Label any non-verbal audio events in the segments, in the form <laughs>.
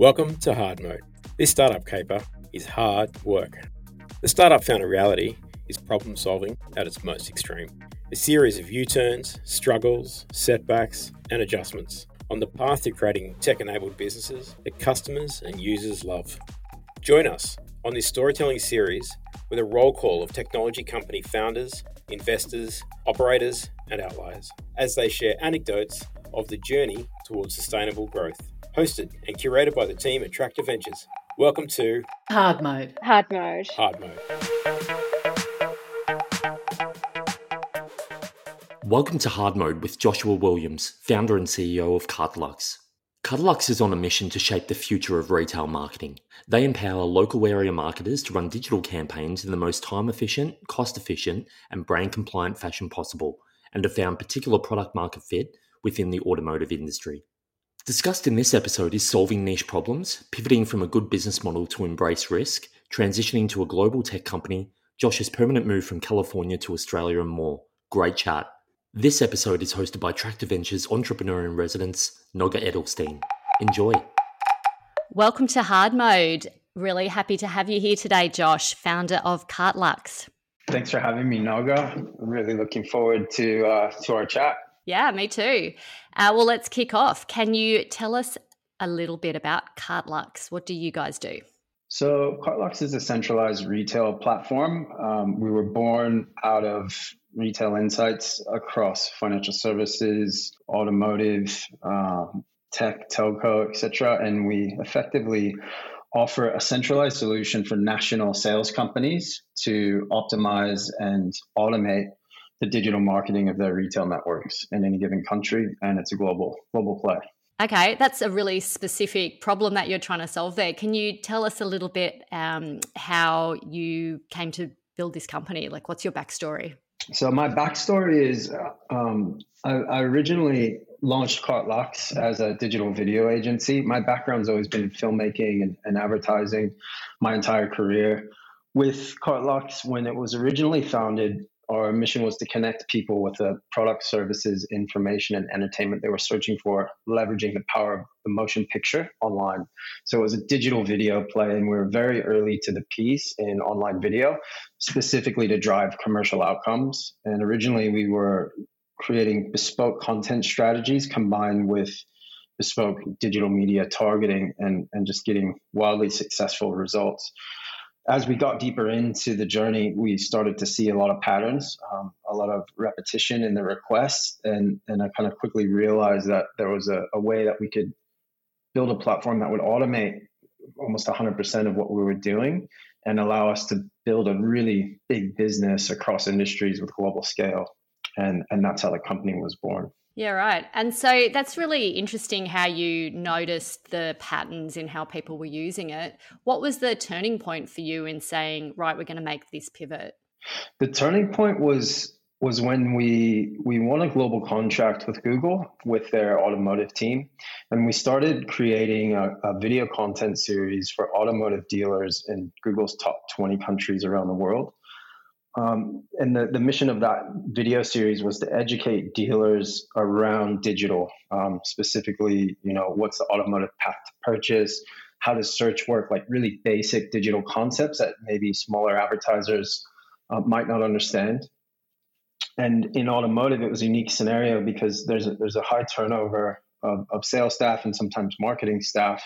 Welcome to Hard Mode. This startup caper is hard work. The startup found reality is problem solving at its most extreme. A series of U turns, struggles, setbacks, and adjustments on the path to creating tech enabled businesses that customers and users love. Join us on this storytelling series with a roll call of technology company founders, investors, operators, and outliers as they share anecdotes of the journey towards sustainable growth hosted and curated by the team at Tractor Ventures. Welcome to Hard Mode. Hard Mode. Hard Mode. Welcome to Hard Mode with Joshua Williams, founder and CEO of Cartelux. Cartelux is on a mission to shape the future of retail marketing. They empower local area marketers to run digital campaigns in the most time efficient, cost efficient, and brand compliant fashion possible, and have found particular product market fit within the automotive industry. Discussed in this episode is solving niche problems, pivoting from a good business model to embrace risk, transitioning to a global tech company, Josh's permanent move from California to Australia, and more. Great chat. This episode is hosted by Tractor Ventures entrepreneur in residence, Noga Edelstein. Enjoy. Welcome to Hard Mode. Really happy to have you here today, Josh, founder of Cartelux. Thanks for having me, Noga. I'm really looking forward to uh, to our chat. Yeah, me too. Uh, well, let's kick off. Can you tell us a little bit about Cartelux? What do you guys do? So, Cartelux is a centralized retail platform. Um, we were born out of retail insights across financial services, automotive, um, tech, telco, etc., and we effectively offer a centralized solution for national sales companies to optimize and automate the digital marketing of their retail networks in any given country, and it's a global global play. Okay, that's a really specific problem that you're trying to solve there. Can you tell us a little bit um, how you came to build this company? Like, what's your backstory? So my backstory is um, I, I, originally launched Cartelux as a digital video agency. My background's always been filmmaking and, and advertising my entire career. With Cartelux, when it was originally founded, our mission was to connect people with the product, services, information, and entertainment they were searching for, leveraging the power of the motion picture online. So it was a digital video play, and we were very early to the piece in online video, specifically to drive commercial outcomes. And originally, we were creating bespoke content strategies combined with bespoke digital media targeting and, and just getting wildly successful results as we got deeper into the journey, we started to see a lot of patterns, um, a lot of repetition in the requests, and and I kind of quickly realized that there was a, a way that we could build a platform that would automate almost 100% of what we were doing and allow us to build a really big business across industries with global scale, and and that's how the company was born. Yeah, right. And so that's really interesting how you noticed the patterns in how people were using it. What was the turning point for you in saying, right, we're going to make this pivot? The turning point was was when we we won a global contract with Google with their automotive team, and we started creating a, a video content series for automotive dealers in Google's top 20 countries around the world. Um, and the, the mission of that video series was to educate dealers around digital, um, specifically, you know, what's the automotive path to purchase, how does search work, like really basic digital concepts that maybe smaller advertisers uh, might not understand. And in automotive, it was a unique scenario because there's a, there's a high turnover of, of sales staff and sometimes marketing staff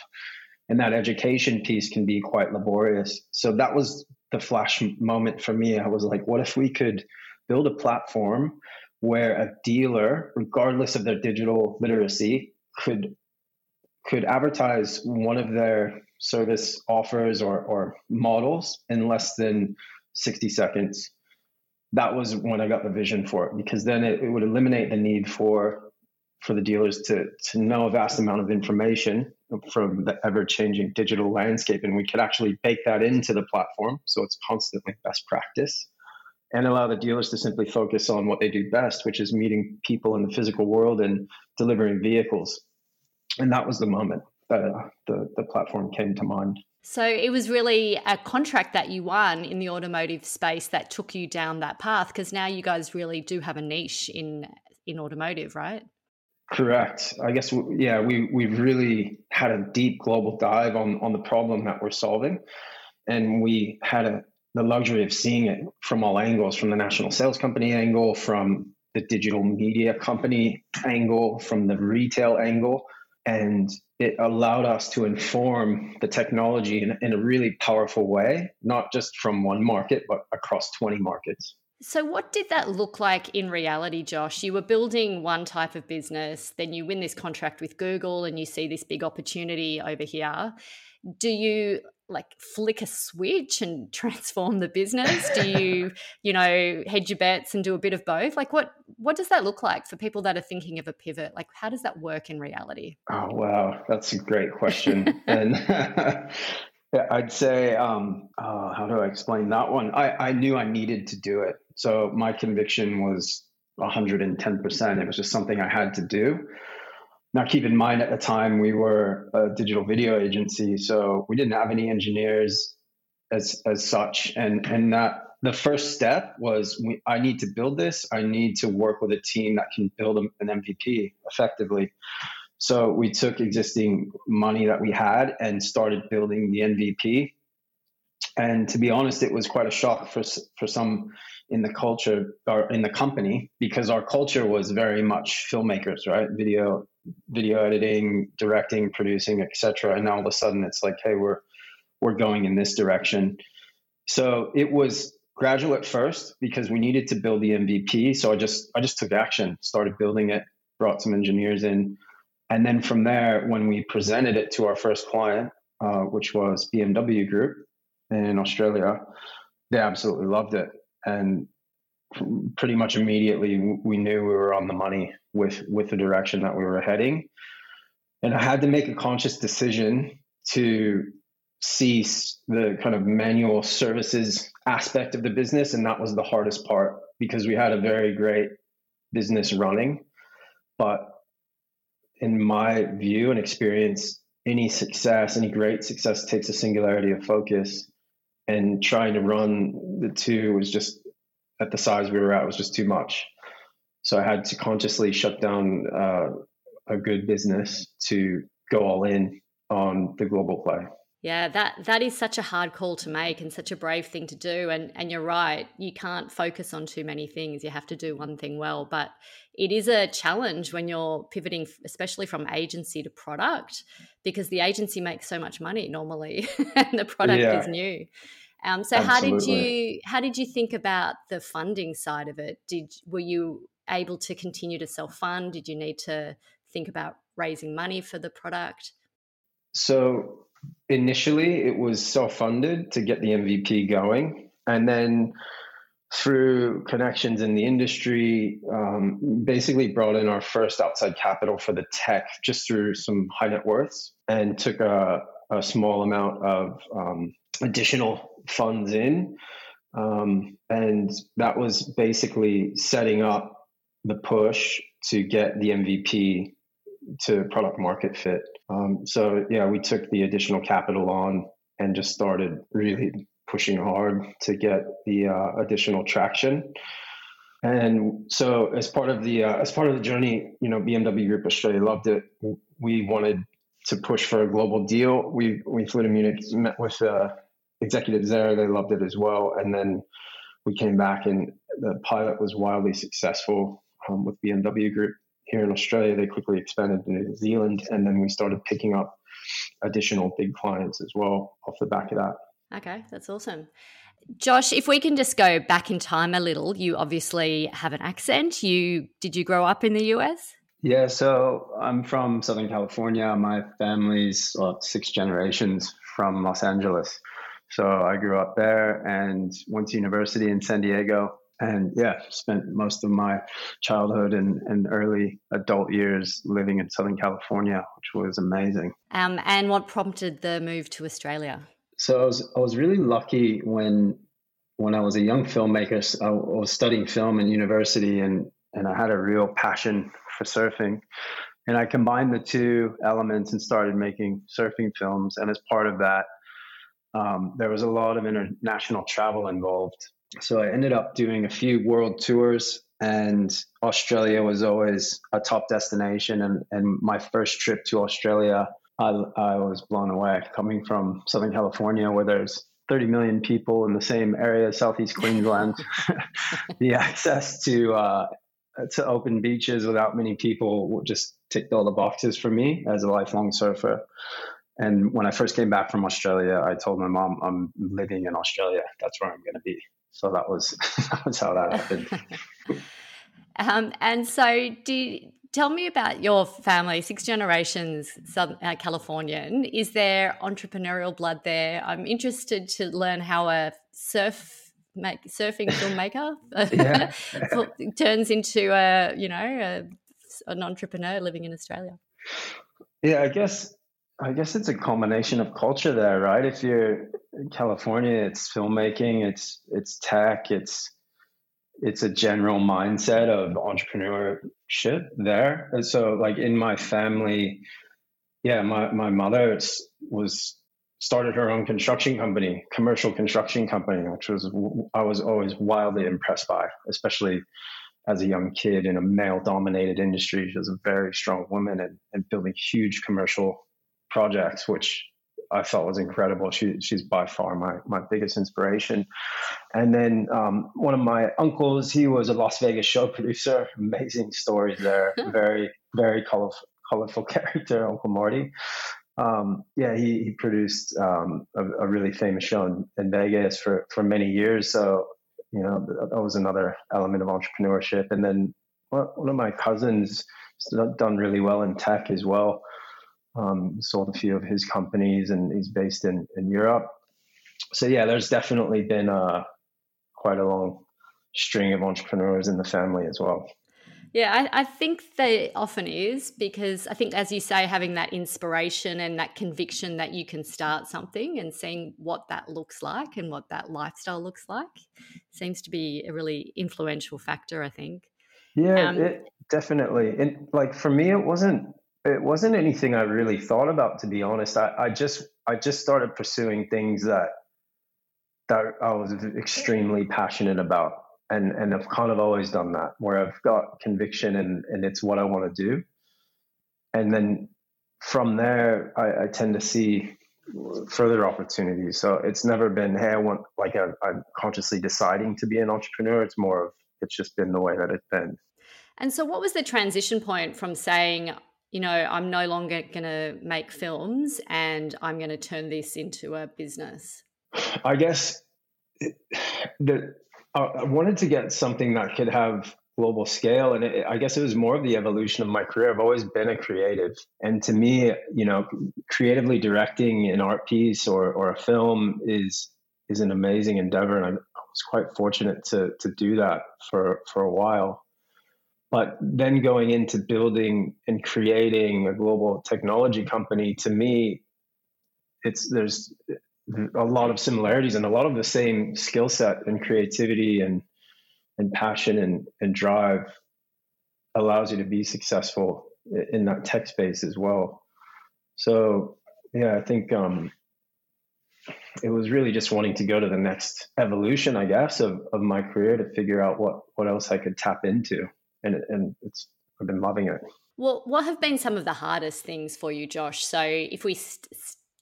and that education piece can be quite laborious. So that was the flash moment for me. I was like, what if we could build a platform where a dealer, regardless of their digital literacy, could could advertise one of their service offers or, or models in less than 60 seconds. That was when I got the vision for it because then it, it would eliminate the need for for the dealers to to know a vast amount of information from the ever changing digital landscape. And we could actually bake that into the platform so it's constantly best practice and allow the dealers to simply focus on what they do best, which is meeting people in the physical world and delivering vehicles. And that was the moment that uh, the, the platform came to mind. So it was really a contract that you won in the automotive space that took you down that path because now you guys really do have a niche in in automotive, right? Correct. I guess yeah, we we've really had a deep global dive on on the problem that we're solving, and we had a, the luxury of seeing it from all angles, from the national sales company angle, from the digital media company angle, from the retail angle, and it allowed us to inform the technology in, in a really powerful way, not just from one market, but across 20 markets. So, what did that look like in reality, Josh? You were building one type of business, then you win this contract with Google and you see this big opportunity over here. Do you like flick a switch and <laughs> transform the business? Do you, you know, hedge your bets and do a bit of both? Like what what does that look like for people that are thinking of a pivot? Like how does that work in reality? Oh wow, that's a great question. <laughs> and <laughs> I'd say, um, uh, how do I explain that one? I, I knew I needed to do it. So my conviction was 110%. It was just something I had to do. Now, keep in mind at the time we were a digital video agency, so we didn't have any engineers as as such, and and that the first step was we, I need to build this. I need to work with a team that can build an MVP effectively. So we took existing money that we had and started building the MVP. And to be honest, it was quite a shock for for some in the culture or in the company because our culture was very much filmmakers, right? Video, video editing, directing, producing, etc. And now all of a sudden, it's like, hey, we're we're going in this direction. So it was gradual at first because we needed to build the MVP. So I just I just took action, started building it, brought some engineers in and then from there, when we presented it to our first client, uh, which was BMW Group in Australia, they absolutely loved it. And pretty much immediately, we knew we were on the money with, with the direction that we were heading. And I had to make a conscious decision to cease the kind of manual services aspect of the business. And that was the hardest part because we had a very great business running. But in my view and experience, any success, any great success takes a singularity of focus. And trying to run the two was just at the size we were at was just too much. So I had to consciously shut down uh, a good business to go all in on the global play. Yeah, that that is such a hard call to make and such a brave thing to do. And and you're right, you can't focus on too many things. You have to do one thing well. But it is a challenge when you're pivoting, especially from agency to product, because the agency makes so much money normally, <laughs> and the product yeah. is new. Um, so Absolutely. how did you how did you think about the funding side of it? Did were you able to continue to self fund? Did you need to think about raising money for the product? So initially it was self-funded to get the MVP going, and then through connections in the industry, um, basically brought in our first outside capital for the tech just through some high net worths, and took a, a small amount of um, additional funds in. Um, and that was basically setting up the push to get the MVP to product market fit. Um, so yeah, we took the additional capital on and just started really pushing hard to get the uh, additional traction. And so, as part of the uh, as part of the journey, you know, BMW Group Australia loved it. We wanted to push for a global deal. We we flew to Munich, met with uh, executives there. They loved it as well. And then we came back, and the pilot was wildly successful um, with BMW Group here in Australia, they quickly expanded to New Zealand, and then we started picking up additional big clients as well off the back of that. Okay, that's awesome. Josh, if we can just go back in time a little, you obviously have an accent. You did you grow up in the US? Yeah, so I'm from Southern California. My family's well, six generations from Los Angeles. So I grew up there and went to university in San Diego and yeah, spent most of my childhood and, and early adult years living in Southern California, which was amazing. Um, and what prompted the move to Australia? So I was I was really lucky when when I was a young filmmaker. I was studying film in university, and and I had a real passion for surfing. And I combined the two elements and started making surfing films. And as part of that, um, there was a lot of international travel involved So I ended up doing a few world tours, and Australia was always a top destination. And, and my first trip to Australia, I, I was blown away coming from Southern California, where there's 30 million people in the same area, Southeast Queensland. <laughs> the access to uh, to open beaches without many people just ticked all the boxes for me as a lifelong surfer. And when I first came back from Australia, I told my mom I'm living in Australia. That's where I'm going to be. So that was <laughs> that was how that happened. <laughs> um, and so, do tell me about your family. Six generations Southern uh, Californian. Is there entrepreneurial blood there? I'm interested to learn how a surf make surfing <laughs> filmmaker turns into a you know a, an entrepreneur living in Australia. Yeah, I guess I guess it's a combination of culture there, right? If you're in California, it's filmmaking, it's it's tech, it's it's a general mindset of entrepreneurship there. And so, like in my family, yeah, my my mother was started her own construction company, commercial construction company, which was I was always wildly impressed by, especially as a young kid in a male dominated industry. She was a very strong woman and, and building huge commercial projects, which I thought was incredible. She, she's by far my, my biggest inspiration. And then um, one of my uncles, he was a Las Vegas show producer. <laughs> Amazing stories there. <laughs> very, very colorful, colorful <laughs> character, Uncle Marty. Um, yeah, he, he produced um, a, a, really famous show in, in, Vegas for, for many years. So, you know, that was another element of entrepreneurship. And then one of my cousins done really well in tech as well um, sold a few of his companies, and he's based in in Europe. So yeah, there's definitely been uh, quite a long string of entrepreneurs in the family as well. Yeah, I, I, think there often is because I think, as you say, having that inspiration and that conviction that you can start something and seeing what that looks like and what that lifestyle looks like seems to be a really influential factor, I think. Yeah, um, it, definitely. And like for me, it wasn't it wasn't anything I really thought about, to be honest. I, I just I just started pursuing things that that I was extremely passionate about, and and I've kind of always done that, where I've got conviction and and it's what I want to do, and then from there I, I tend to see further opportunities. So it's never been hey I want like I, I'm consciously deciding to be an entrepreneur. It's more of it's just been the way that it's been. And so, what was the transition point from saying, you know, I'm no longer going to make films and I'm going to turn this into a business? I guess that I wanted to get something that could have global scale. And it, I guess it was more of the evolution of my career. I've always been a creative. And to me, you know, creatively directing an art piece or, or a film is is an amazing endeavor. And I was quite fortunate to to do that for for a while. But then going into building and creating a global technology company, to me, it's there's a lot of similarities and a lot of the same skill set and creativity and and passion and, and drive allows you to be successful in that tech space as well. So yeah, I think um, it was really just wanting to go to the next evolution, I guess, of, of my career to figure out what what else I could tap into and and it's I've been loving it. Well, what have been some of the hardest things for you, Josh? So if we st-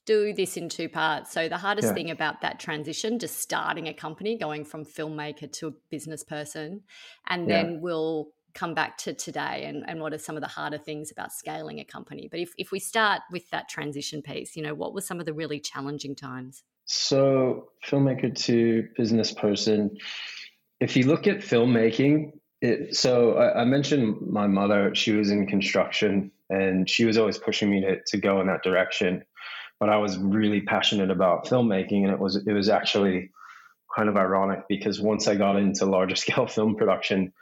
do this in two parts. So the hardest yeah. thing about that transition, just starting a company, going from filmmaker to a business person, and then we'll come back to today and, and what are some of the harder things about scaling a company. But if, if we start with that transition piece, you know, what were some of the really challenging times? So filmmaker to business person, if you look at filmmaking, it, so I, I, mentioned my mother. She was in construction, and she was always pushing me to to go in that direction. But I was really passionate about filmmaking, and it was it was actually kind of ironic because once I got into larger <laughs> scale film production,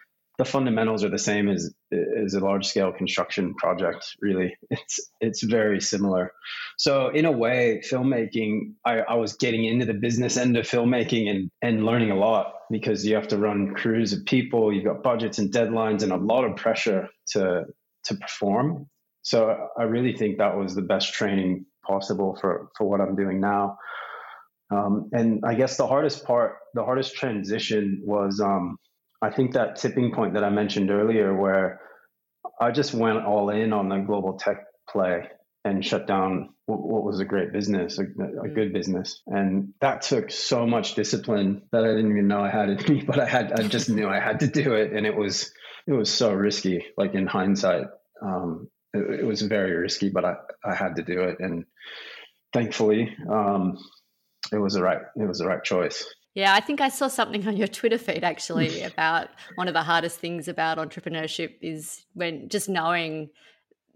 the fundamentals are the same as as a large scale construction project. Really, it's it's very similar. So in a way, filmmaking, I, I was getting into the business end of filmmaking and and learning a lot because you have to run crews of people, you've got budgets and deadlines, and a lot of pressure to to perform. So I really think that was the best training possible for for what I'm doing now. Um, and I guess the hardest part, the hardest transition was, um, I think that tipping point that I mentioned earlier, where I just went all in on the global tech play and shut down what, was a great business, a, a mm. good business. And that took so much discipline that I didn't even know I had in me, <laughs> but I had, I just knew I had to do it. And it was, it was so risky, like in hindsight. Um, it, it, was very risky, but I, I had to do it. And thankfully, um, it was the right, it was the right choice. Yeah, I think I saw something <laughs> on your Twitter feed actually about one of the hardest things about entrepreneurship is when just knowing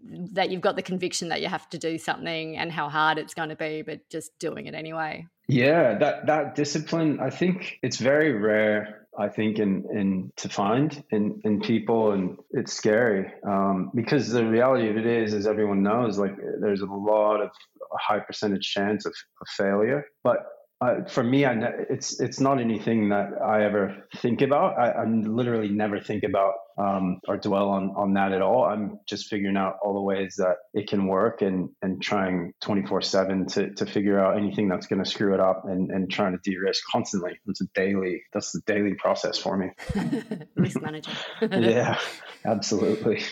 that you've got the conviction that you have to do something and how hard it's going to be, but just doing it anyway. Yeah, that that discipline, I think it's very rare. I think in in to find in in people, and it's scary um, because the reality of it is, as everyone knows, like there's a lot of a high percentage chance of, of failure. But uh, for me, I it's it's not anything that I ever think about. I, I literally never think about um, or dwell on on that at all. I'm just figuring out all the ways that it can work and and trying 24 seven to to figure out anything that's going to screw it up and and trying to de-risk constantly. It's a daily. That's the daily process for me. <laughs> Risk management. <laughs> yeah, absolutely.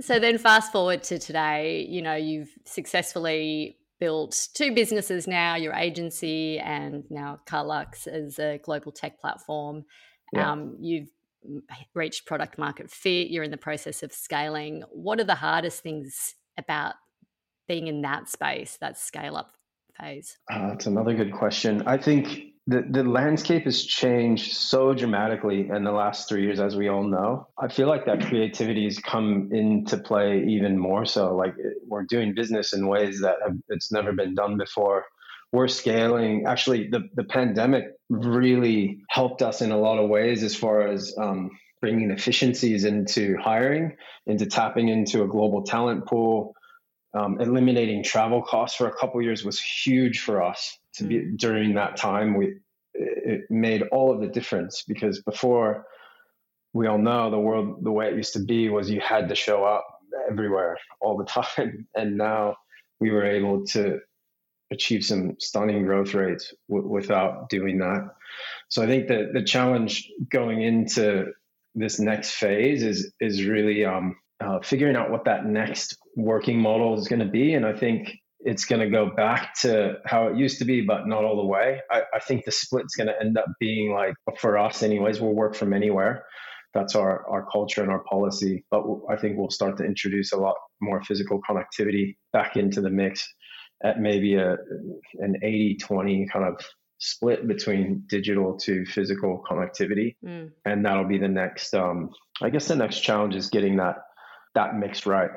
So then, fast forward to today. You know, you've successfully built two businesses now your agency and now Cartelux as a global tech platform. Yeah. Um, you've reached product market fit, you're in the process of scaling. What are the hardest things about being in that space, that scale up phase? Uh, that's another good question. I think the, the landscape has changed so dramatically in the last three years, as we all know. I feel like that creativity has come into play even more so. Like we're doing business in ways that have, it's never been done before. We're scaling. Actually, the, the pandemic really helped us in a lot of ways as far as um, bringing efficiencies into hiring, into tapping into a global talent pool. Um, eliminating travel costs for a couple years was huge for us to be mm. during that time. We it made all of the difference because before we all know the world the way it used to be was you had to show up everywhere all the <laughs> time. And now we were able to achieve some stunning growth rates w- without doing that. So i think that the challenge going into this next phase is is really um, uh, figuring out what that next working model is going to be and i think it's going to go back to how it used to be, but not all the way. I, I think the split's going to end up being like, for us, anyways, we'll work from anywhere. That's our, our culture and our policy. But I think we'll start to introduce a lot more physical connectivity back into the mix at maybe a an 80 20 kind of split between digital to physical connectivity. Mm. And that'll be the next, um, I guess the next challenge is getting that that mix right.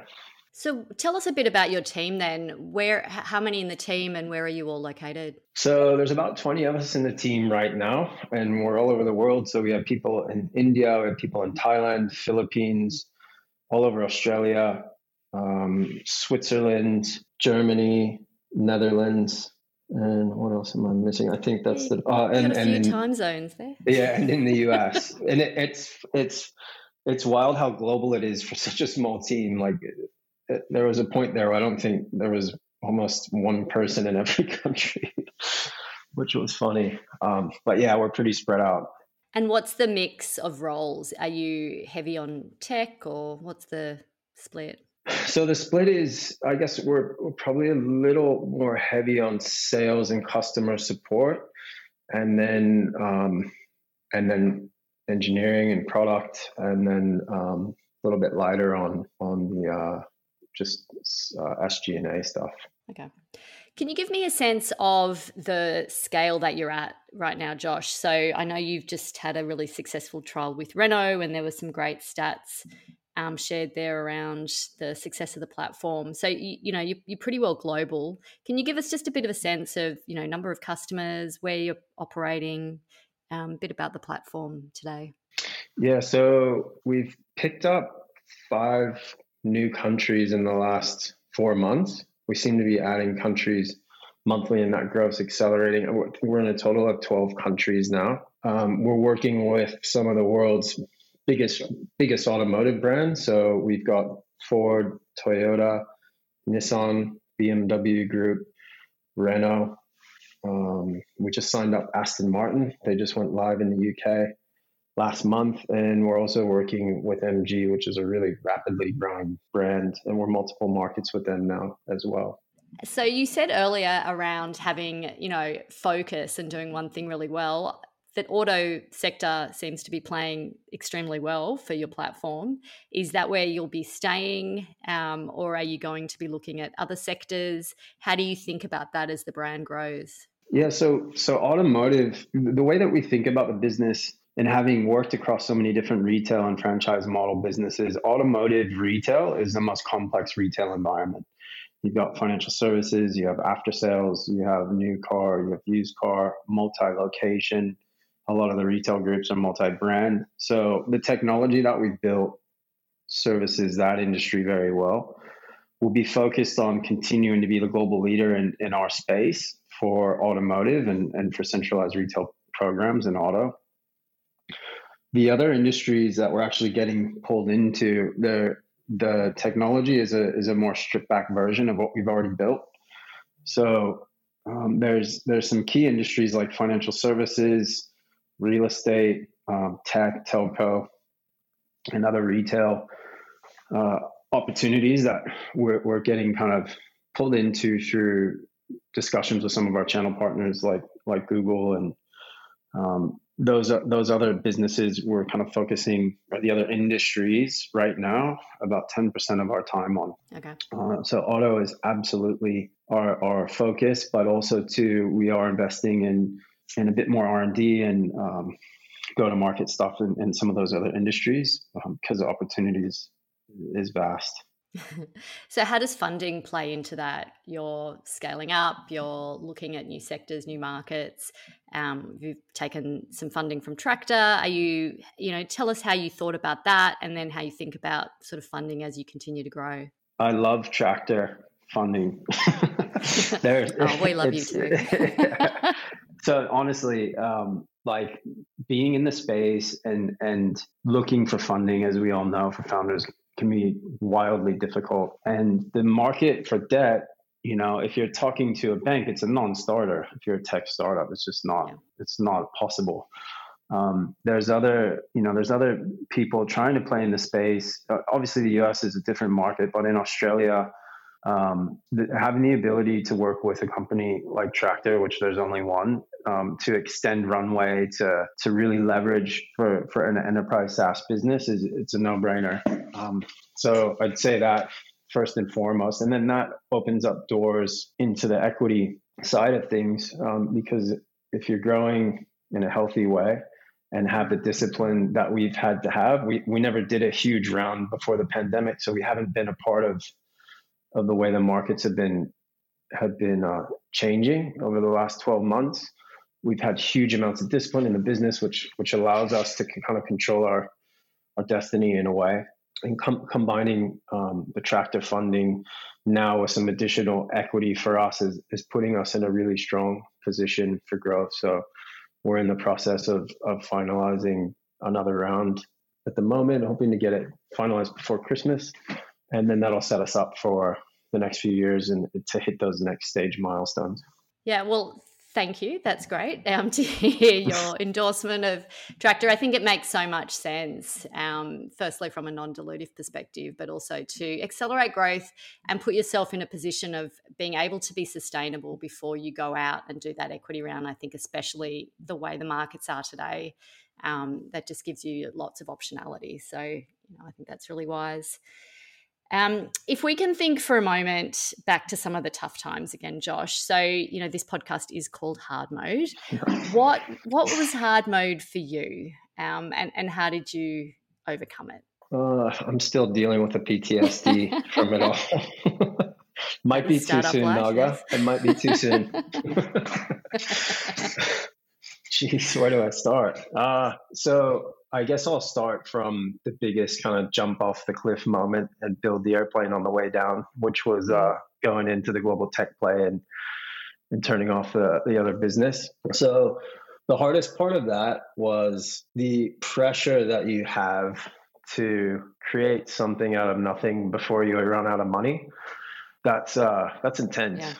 So tell us a bit about your team then. Where how many in the team and where are you all located? So there's about 20 of us in the team right now and we're all over the world. So we have people in India, we have people in Thailand, Philippines, all over Australia, um, Switzerland, Germany, Netherlands, and what else am I missing? I think that's the uh, and, a few and time zones there. Yeah, and in the US, and it, it's it's it's wild how global it is for <laughs> such a small team. Like there was a point there where I don't think there was almost one person in every <laughs> country, which was funny. Um, but yeah, we're pretty spread out. And what's the mix of roles? Are you heavy on tech or what's the split? So the split is, I guess we're, we're probably a little more heavy on sales and customer support, and then um, and then engineering and product, and then um, a little bit later on on the uh, just uh, SG&A stuff. Okay. Can you give me a sense of the scale that you're at right now, Josh? So I know you've just had a really successful trial with Renault, and there were some great stats um, shared there around the success of the platform. So you, you know you, you're pretty well global. Can you give us just a bit of a sense of you know number of customers, where you're operating, um, a bit about the platform today? Yeah, so we've picked up five new countries in the last four months. We seem to be adding countries monthly, and that growth accelerating. We're in a total of 12 countries now. Um, we're working with some of the world's biggest biggest automotive brands. So we've got Ford, Toyota, Nissan, BMW Group, Renault, Um, we just signed up Aston Martin. They just went live in the UK last month, and we're also working with MG, which is a really rapidly growing brand, and we're multiple markets with them now as well. So you said earlier around having, you know, focus and doing one thing really well that auto sector seems to be playing extremely well for your platform. Is that where you'll be staying, um, or are you going to be looking at other sectors? How do you think about that as the brand grows? Yeah, so so automotive, the way that we think about the business and having worked across so many different retail and franchise model businesses, automotive retail is the most complex retail environment. You've got financial services, you have after sales, you have new car, you have used car, multi location. A lot of the retail groups are multi brand. So the technology that we've built services that industry very well. We'll be focused on continuing to be the global leader in, in our space for automotive and, and for centralized retail programs in auto. The other industries that we're actually getting pulled into, the the technology is a is a more stripped back version of what we've already built. So um, there's there's some key industries like financial services, real estate, um, tech, telco, and other retail uh, opportunities that we're, we're getting kind of pulled into through discussions with some of our channel partners like like Google and um, those those other businesses we're kind of focusing the other industries right now about 10% of our time on. Okay. Uh, so auto is absolutely our, our focus but also too we are investing in in a bit more r&d and um, go to market stuff in, in, some of those other industries because um, the opportunities is vast <laughs> so, how does funding play into that? You're scaling up, you're looking at new sectors, new markets. Um, you've taken some funding from Tractor. Are you, you know, tell us how you thought about that and then how you think about sort of funding as you continue to grow. I love Tractor funding. <laughs> oh, we love you too. <laughs> so, honestly, um, like being in the space and and looking for funding as we all know for founders can be wildly difficult. And the market for debt, you know, if you're talking to a bank, it's a non-starter. If you're a tech startup, it's just not. It's not possible. Um, there's other, you know, there's other people trying to play in the space. Uh, obviously, the U.S. is a different market, but in Australia, um, having the ability to work with a company like Tractor, which there's only one, um, to extend runway to to really leverage for for an enterprise SaaS business is it's a no brainer. Um, so I'd say that first and foremost, and then that opens up doors into the equity side of things um, because if you're growing in a healthy way and have the discipline that we've had to have, we we never did a huge round before the pandemic, so we haven't been a part of of the way the markets have been have been uh, changing over the last 12 months we've had huge amounts of discipline in the business, which which allows us to kind of control our our destiny in a way. And com- combining um, the tractor funding now with some additional equity for us is, is putting us in a really strong position for growth. So we're in the process of of finalizing another round at the moment, hoping to get it finalized before Christmas, and then that'll set us up for the next few years and to hit those next stage milestones. Yeah, well, Thank you. That's great um, <laughs> to hear your <laughs> endorsement of Tractor. I think it makes so much sense, um, firstly, from a non dilutive perspective, but also to accelerate growth and put yourself in a position of being able to be sustainable before you go out and do that equity round. I think, especially the way the markets are today, um, that just gives you lots of optionality. So, you know, I think that's really wise. Um, if we can think for a moment back to some of the tough times again, Josh. So you know this podcast is called Hard Mode. what what was hard mode for you, um, and and how did you overcome it? Uh, I'm still dealing with the PTSD from it all. <laughs> might be too soon, life, Noga. It might be too soon. <laughs> <laughs> Jeez, where do I start? Uh, so I guess I'll start from the biggest kind of jump off the cliff moment and build the airplane on the way down, which was uh, going into the global tech play and and turning off the, the other business. So the hardest part of that was the pressure that you have to create something out of nothing before you run out of money. That's uh, that's intense. Yeah.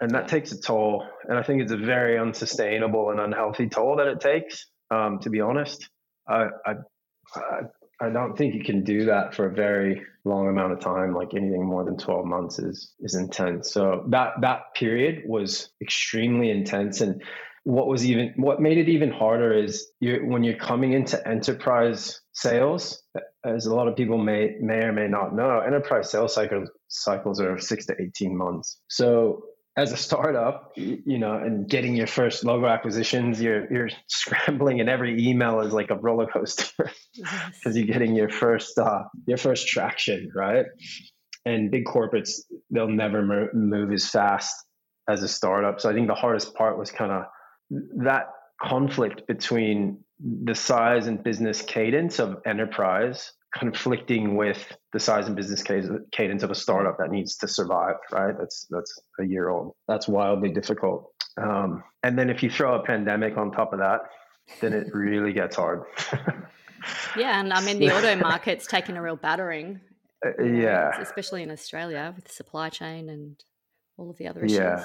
and that takes a toll. And I think it's a very unsustainable and unhealthy toll that it takes. Um, to be honest, I, I, I don't think you can do that for a very long amount of time. Like anything more than 12 months is is intense. So that that period was extremely intense. And what was even what made it even harder is you when you're coming into enterprise sales, as a lot of people may may or may not know, enterprise sales cycles cycles are six to 18 months. So as a startup, you know, and getting your first logo acquisitions, you're you're <laughs> scrambling, and every email is like a roller coaster because <laughs> you're getting your first uh, your first traction, right? And big corporates, they'll never move as fast as a startup. So I think the hardest part was kind of that conflict between the size and business cadence of enterprise conflicting with the size and business cadence of a startup that needs to survive right? That's that's a year old. That's wildly difficult. Um, and then if you throw a pandemic on top of that then it really gets hard. <laughs> Yeah and i mean the auto market's taken a real battering uh, yeah. especially in australia with the supply chain and all of the other issues. Yeah.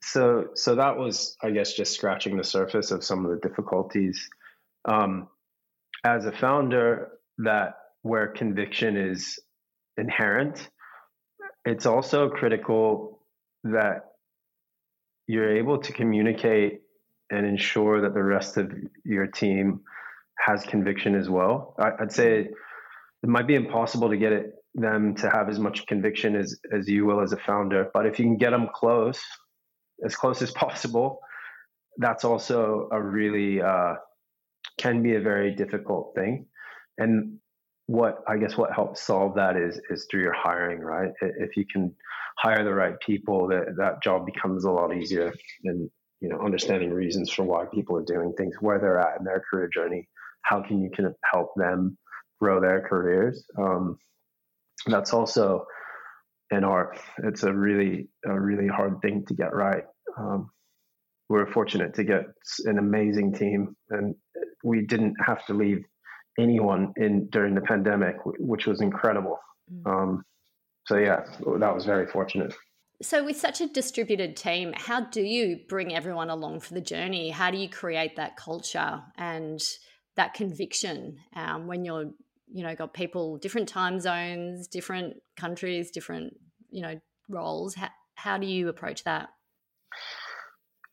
So so that was i guess just scratching the surface of some of the difficulties. Um, as a founder that where conviction is inherent, it's also critical that you're able to communicate and ensure that the rest of your team has conviction as well. I, would say it might be impossible to get it, them to have as much conviction as, as you will as a founder, but if you can get them close, as close as <laughs> possible, that's also a really uh, can be a very difficult thing. And what I guess what helps solve that is is through your hiring, right? If you can hire the right people, that that job becomes a lot easier. And you know, understanding reasons for why people are doing things, where they're at in their career journey, how can you can help them grow their careers. Um, that's also an art. It's a really a really hard thing to get right. Um, we're fortunate to get an amazing team, and we didn't have to leave anyone in during the pandemic, which was incredible. Mm. Um, so yeah, that was very fortunate. So, with such a distributed team, how do you bring everyone along for the journey? How do you create that culture and that conviction um, when you're, you know, got people different time zones, different countries, different, you know, roles? How, how do you approach that?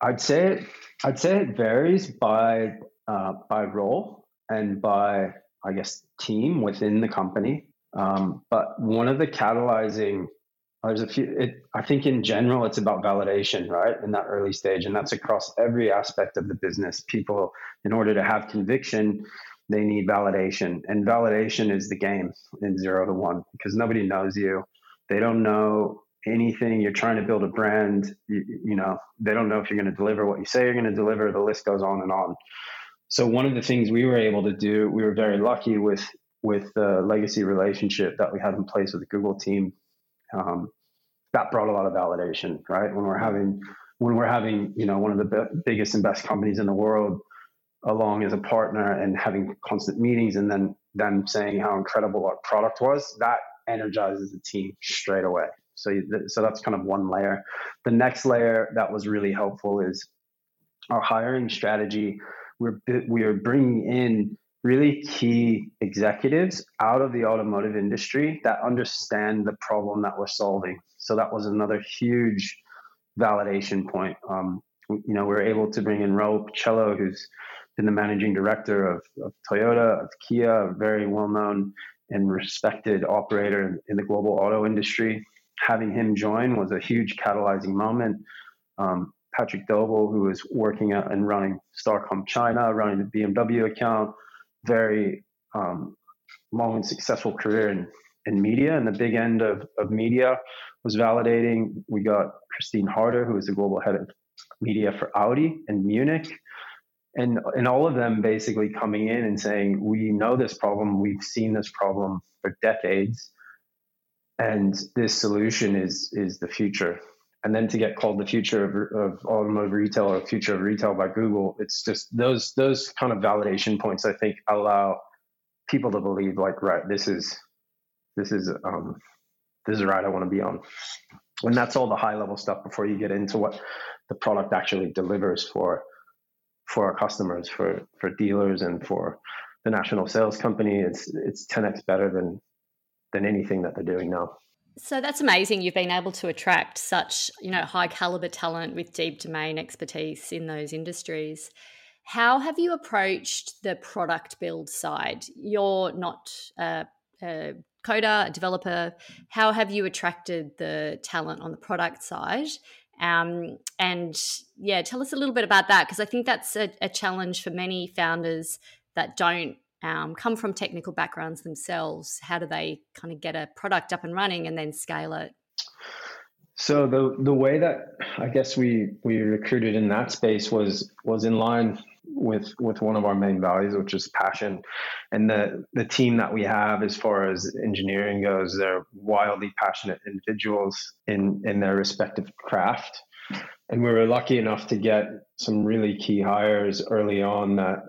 I'd say I'd say it varies by uh, by role and by, I guess, team within the company. Um, but one of the catalyzing, there's a few, it, I think in general, it's about validation, right? In that early stage. And that's across every aspect of the business. People, in order to have conviction, they need validation. And validation is the game in zero to one because nobody knows you. They don't know anything. You're trying to build a brand. You, you know, they don't know if you're going to deliver what you say you're going to deliver. The list goes on and on. So one of the things we were able to do, we were very lucky with with the legacy relationship that we had in place with the Google team. Um, that brought a lot of validation, right? When we're having when we're having you know one of the be- biggest and best companies in the world along as a partner and having constant meetings and then them saying how incredible our product was that energizes the team straight away so so that's kind of one layer the next layer that was really helpful is our hiring strategy we're we are bringing in really key executives out of the automotive industry that understand the problem that we're solving. So that was another huge validation point. Um, you know, we are able to bring in Raoul Picello, who's been the managing director of, of Toyota, of Kia, a very well-known and respected operator in, in, the global auto industry. Having him join was a huge catalyzing moment. Um, Patrick Doble, who was working at and running Starcom China, running the BMW account, very um, long and successful career in, in media. And the big end of, of media was validating. We got Kristin Harder, who is the global head of media for Audi in Munich. And, and all of them basically coming in and saying, We know this problem, we've seen this problem for decades, and this solution is, is the future and then to get called the future of, of automotive retail or future of retail by Google, it's just those those kind of validation points. I think allow people to believe like, right, this is this is um, this is right. I want to be on. and that's all the high level stuff before you get into what the product actually delivers for for our customers, for for dealers, and for the national sales company. It's it's 10x better than than anything that they're doing now. So that's amazing. You've been able to attract such you know high caliber talent with deep domain expertise in those industries. How have you approached the product build side? You're not a, a coder, a developer. How have you attracted the talent on the product side? Um, and yeah, tell us a little bit about that because I think that's a, a, challenge for many founders that don't um, come from technical backgrounds themselves. How do they kind of get a product up and running and then scale it? So the the way that I guess we we recruited in that space was was in line with with one of our main values, which is passion. And the the team that we have, as far as engineering goes, they're wildly passionate individuals in in their respective craft. And we were lucky enough to get some really key hires early on that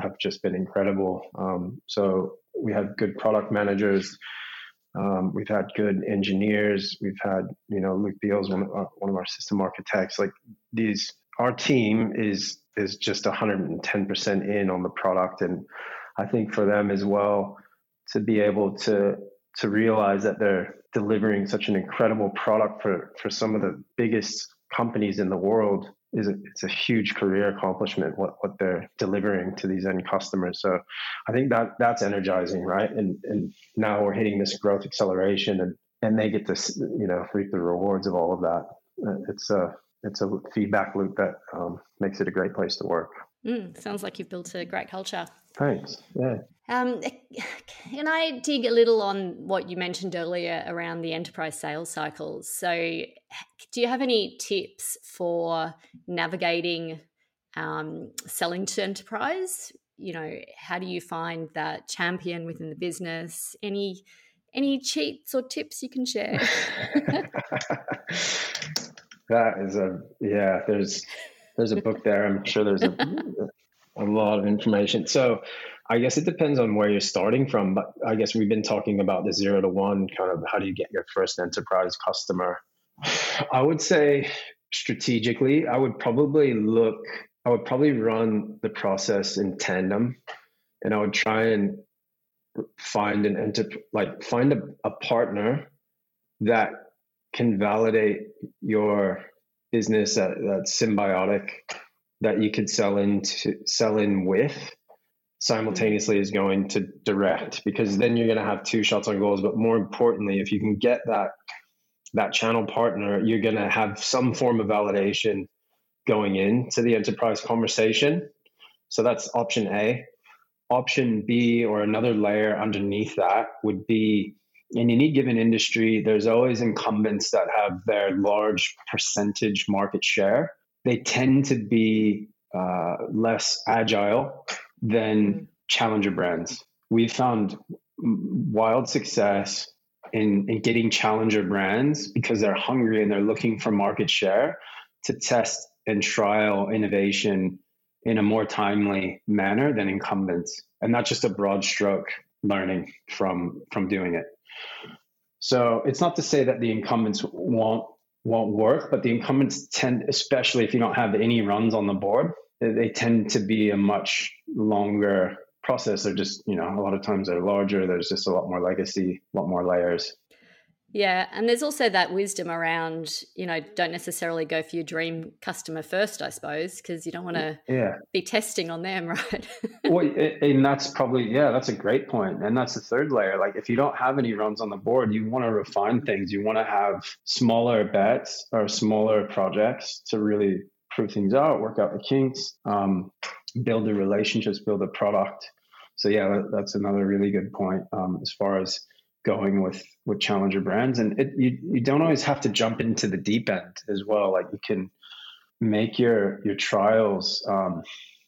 have just been incredible. Um, so we have good product managers. Um, we've had good engineers. We've had, you know, Luke Beals, one of our, one of our system architects. Like these, our team is is just 110% in on the product, and I think for them as well to be able to to realize that they're delivering such an incredible product for for some of the biggest companies in the world is a, it's a huge career accomplishment what, what they're delivering to these end customers. So i think that that's energizing right? And and now we're hitting this growth acceleration and and they get to you know reap the rewards of all of that. Uh, it's a it's a feedback loop that um, makes it a great place to work. Mm, sounds like you've built a great culture. Thanks. Yeah um, <sighs> can I dig a little on what you mentioned earlier around the enterprise sales cycles? So, do you have any tips for navigating um, selling to enterprise? You know, how do you find that champion within the business? Any any cheats or tips you can share? <laughs> that is a yeah. There's there's a book there. I'm sure there's a <laughs> a lot of information. So I guess it depends on where you're starting from, but I guess we've been talking about the zero to one kind of how do you get your first enterprise customer. I would say strategically, I would probably look, I would probably run the process in tandem and I would try and find an enter like find a, a partner that can validate your business that, that's symbiotic that you could sell into sell in with simultaneously is going to direct because then you're going to have two shots on goals. But more importantly if you can get that that channel partner you're going to have some form of validation going into the enterprise conversation. So that's option a. Option b or another layer underneath that would be in any given industry there's always incumbents that have their large percentage market share they tend to be uh, less agile than mm-hmm. challenger brands. We've found wild success in, in getting challenger brands because they're hungry and they're looking for market share to test and trial innovation in a more timely manner than incumbents and not just a broad stroke learning from from doing it so it's not to say that the incumbents won't won't work but the incumbents tend especially if you don't have any runs on the board they tend to be a much longer process. They're just, you know, a lot of times they're larger. There's just a lot more legacy, a lot more layers. Yeah, and there's also that wisdom around, you know, don't necessarily go for your dream customer first, I suppose, because you don't want to yeah. be testing on them, <laughs> right? well, and that's probably yeah, that's a great point, and that's the third layer. Like, if you don't have any runs on the board, you want to refine things. You want to have smaller bets or smaller projects to really prove things out, work out the kinks, um, build the relationships, build the product. So yeah, that's another really good point um, as far as going with with challenger brands. And it, you you don't always have to jump into the deep end as well. Like you can make your your trials um,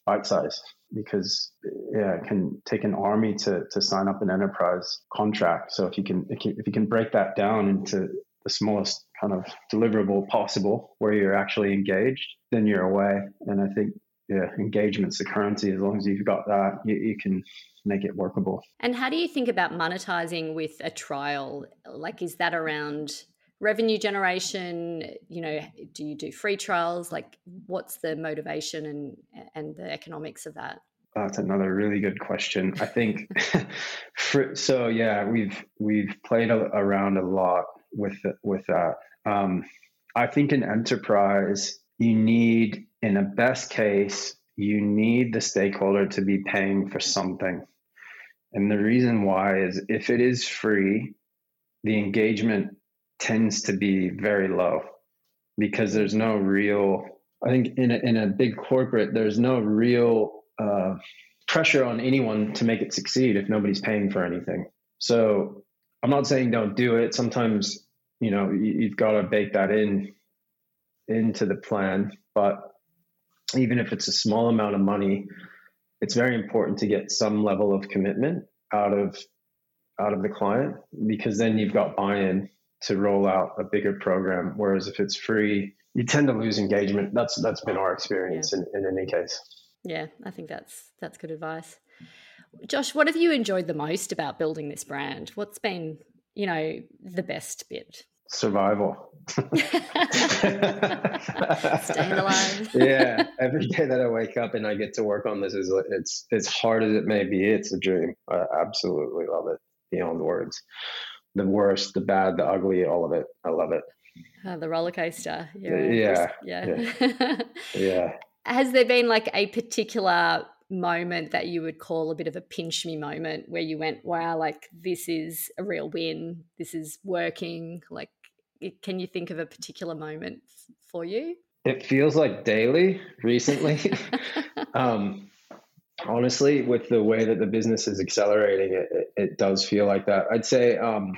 bite size because yeah, it can take an army to to sign up an enterprise contract. So if you can if you can break that down into the smallest kind of deliverable possible where you're actually engaged, then you're away. And I think yeah, engagement's the currency. As long as you've got that, you, you can make it workable. And how do you think about monetizing with a trial? Like, is that around revenue generation? You know, do you do free trials? Like, what's the motivation and and the economics of that? That's another really good question. I think <laughs> for, so. Yeah, we've we've played a, around a lot with with that. Um, I think in enterprise, you need, in a best case, you need the stakeholder to be paying for something. And the reason why is if it is free, the engagement tends to be very low because there's no real, I think in a, in a big corporate, there's no real uh, pressure on anyone to make it succeed if nobody's paying for anything. So I'm not saying don't do it. Sometimes, you know, you, you've got to bake that in into the plan. But even if it's a small amount of money, it's very important to get some level of commitment out of out of the client because then you've got buy-in to roll out a bigger program. Whereas if it's free, you tend to lose engagement. That's that's been our experience yeah. in, in any case. Yeah, I think that's that's good advice. Josh, what have you enjoyed the most about building this brand? What's been, you know, the best bit? Survival. Staying alive. <laughs> yeah, every day that I wake up and I get to work on this is it's as hard as it may be. It's a dream. I absolutely love it beyond words. The worst, the bad, the ugly, all of it. I love it. Uh, the roller coaster. Yeah. Yeah. Yeah. yeah. <laughs> yeah. Has there been like a particular moment that you would call a bit of a pinch me moment where you went, wow, like this is a real win. This is working. Like, can you think of a particular moment for you? It feels like daily recently. <laughs> <laughs> um, honestly, with the way that the business is accelerating, it, it, it does feel like that. I'd say, um,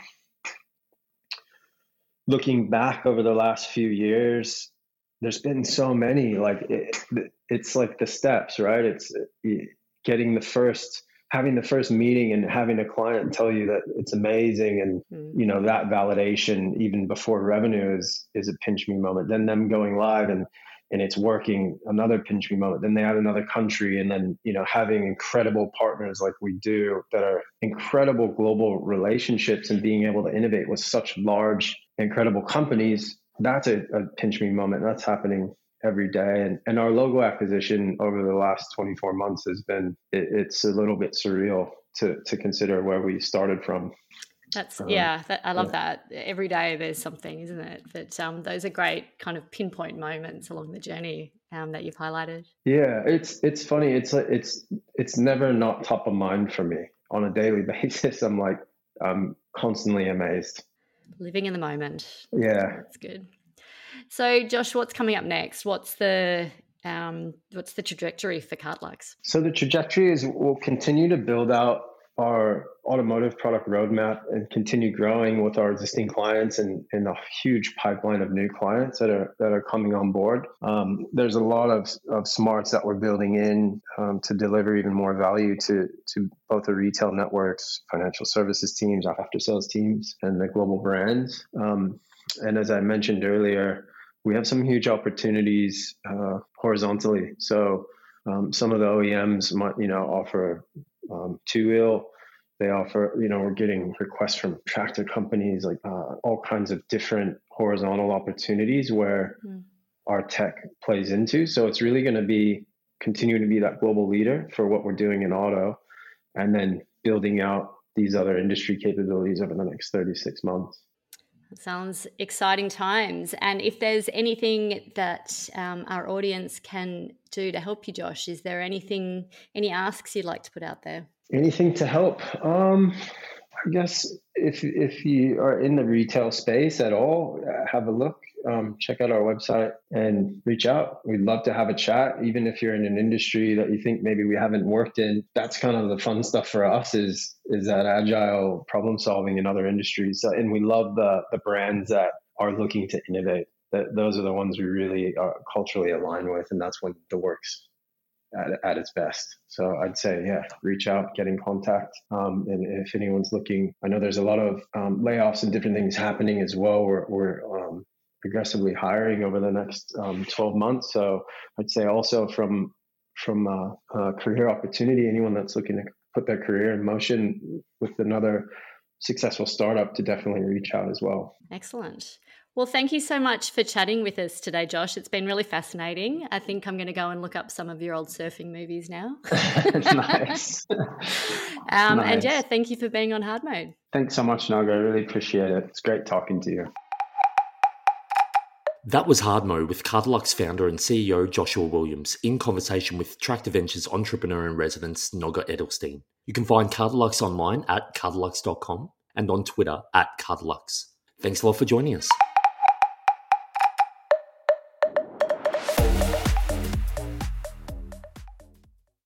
looking back over the last few years, there's been so many. Like it, it's like the steps, right? It's getting the first, having the first meeting, and having a client tell you that it's amazing, and mm-hmm. you know that validation even before revenue is is a pinch me moment. Then them going live and and it's working another pinch me moment then they add another country and then you know having incredible partners like we do that are incredible global relationships and being able to innovate with such large incredible companies that's a, a pinch me moment that's happening every day and, and our logo acquisition over the last 24 months has been it, it's a little bit surreal to to consider where we started from that's um, yeah, that, I love yeah. that. Every day there's something, isn't it? But um, those are great kind of pinpoint moments along the journey um, that you've highlighted. Yeah, it's it's funny. It's it's it's never not top of mind for me on a daily <laughs> basis. I'm like I'm constantly amazed. Living in the moment. Yeah, that's good. So, Josh, what's coming up next? What's the um, what's the trajectory for Cartelux? So the trajectory is we'll continue to build out our automotive product roadmap and continue growing with our existing clients and, and a huge pipeline of new clients that are that are coming on board. Um, there's a lot of, of smarts that we're building in um, to deliver even more value to to both the retail networks, financial services teams, after sales teams, and the global brands. Um, and as I mentioned earlier, we have some huge opportunities uh, horizontally. So um, some of the OEMs might, you know, offer um, two wheel. They offer, you know, we're getting requests from tractor companies, like uh, all kinds of different horizontal opportunities where mm. our tech plays into. So it's really going to be continuing to be that global leader for what we're doing in auto, and then building out these other industry capabilities over the next 36 months. Sounds exciting times. And if there's anything that um, our audience can do to help you, Josh, is there anything, any asks you'd like to put out there? Anything to help? Um, I guess if if you are in the retail space at all, uh, have a look. Um, check out our website and reach out. We'd love to have a chat, even if you're in an industry that you think maybe we haven't worked in. That's kind of the fun stuff for us is is that agile problem solving in other industries, and we love the the brands that are looking to innovate. That those are the ones we really are culturally aligned with, and that's when the works at, at its best. So I'd say, yeah, reach out, get in contact. Um, and if anyone's looking, I know there's a lot of um, layoffs and different things happening as well. We're, we're um, aggressively hiring over the next um, 12 months. So I'd say also from from a career opportunity, anyone that's looking to put their career in motion with another successful startup to definitely reach out as well. Excellent. Well, thank you so much for chatting with us today, Josh. It's been really fascinating. I think I'm going to go and look up some of your old surfing movies now. <laughs> nice. <laughs> um, nice. And yeah, thank you for being on Hard Mode. Thanks so much, Noga. I really appreciate it. It's great talking to you. That was Hard Mode with Cartelux founder and CEO Joshua Williams in conversation with Tractor Ventures entrepreneur in residence Noga Edelstein. You can find Cartelux online at cartelux.com and on Twitter at Cartelux. Thanks a lot for joining us.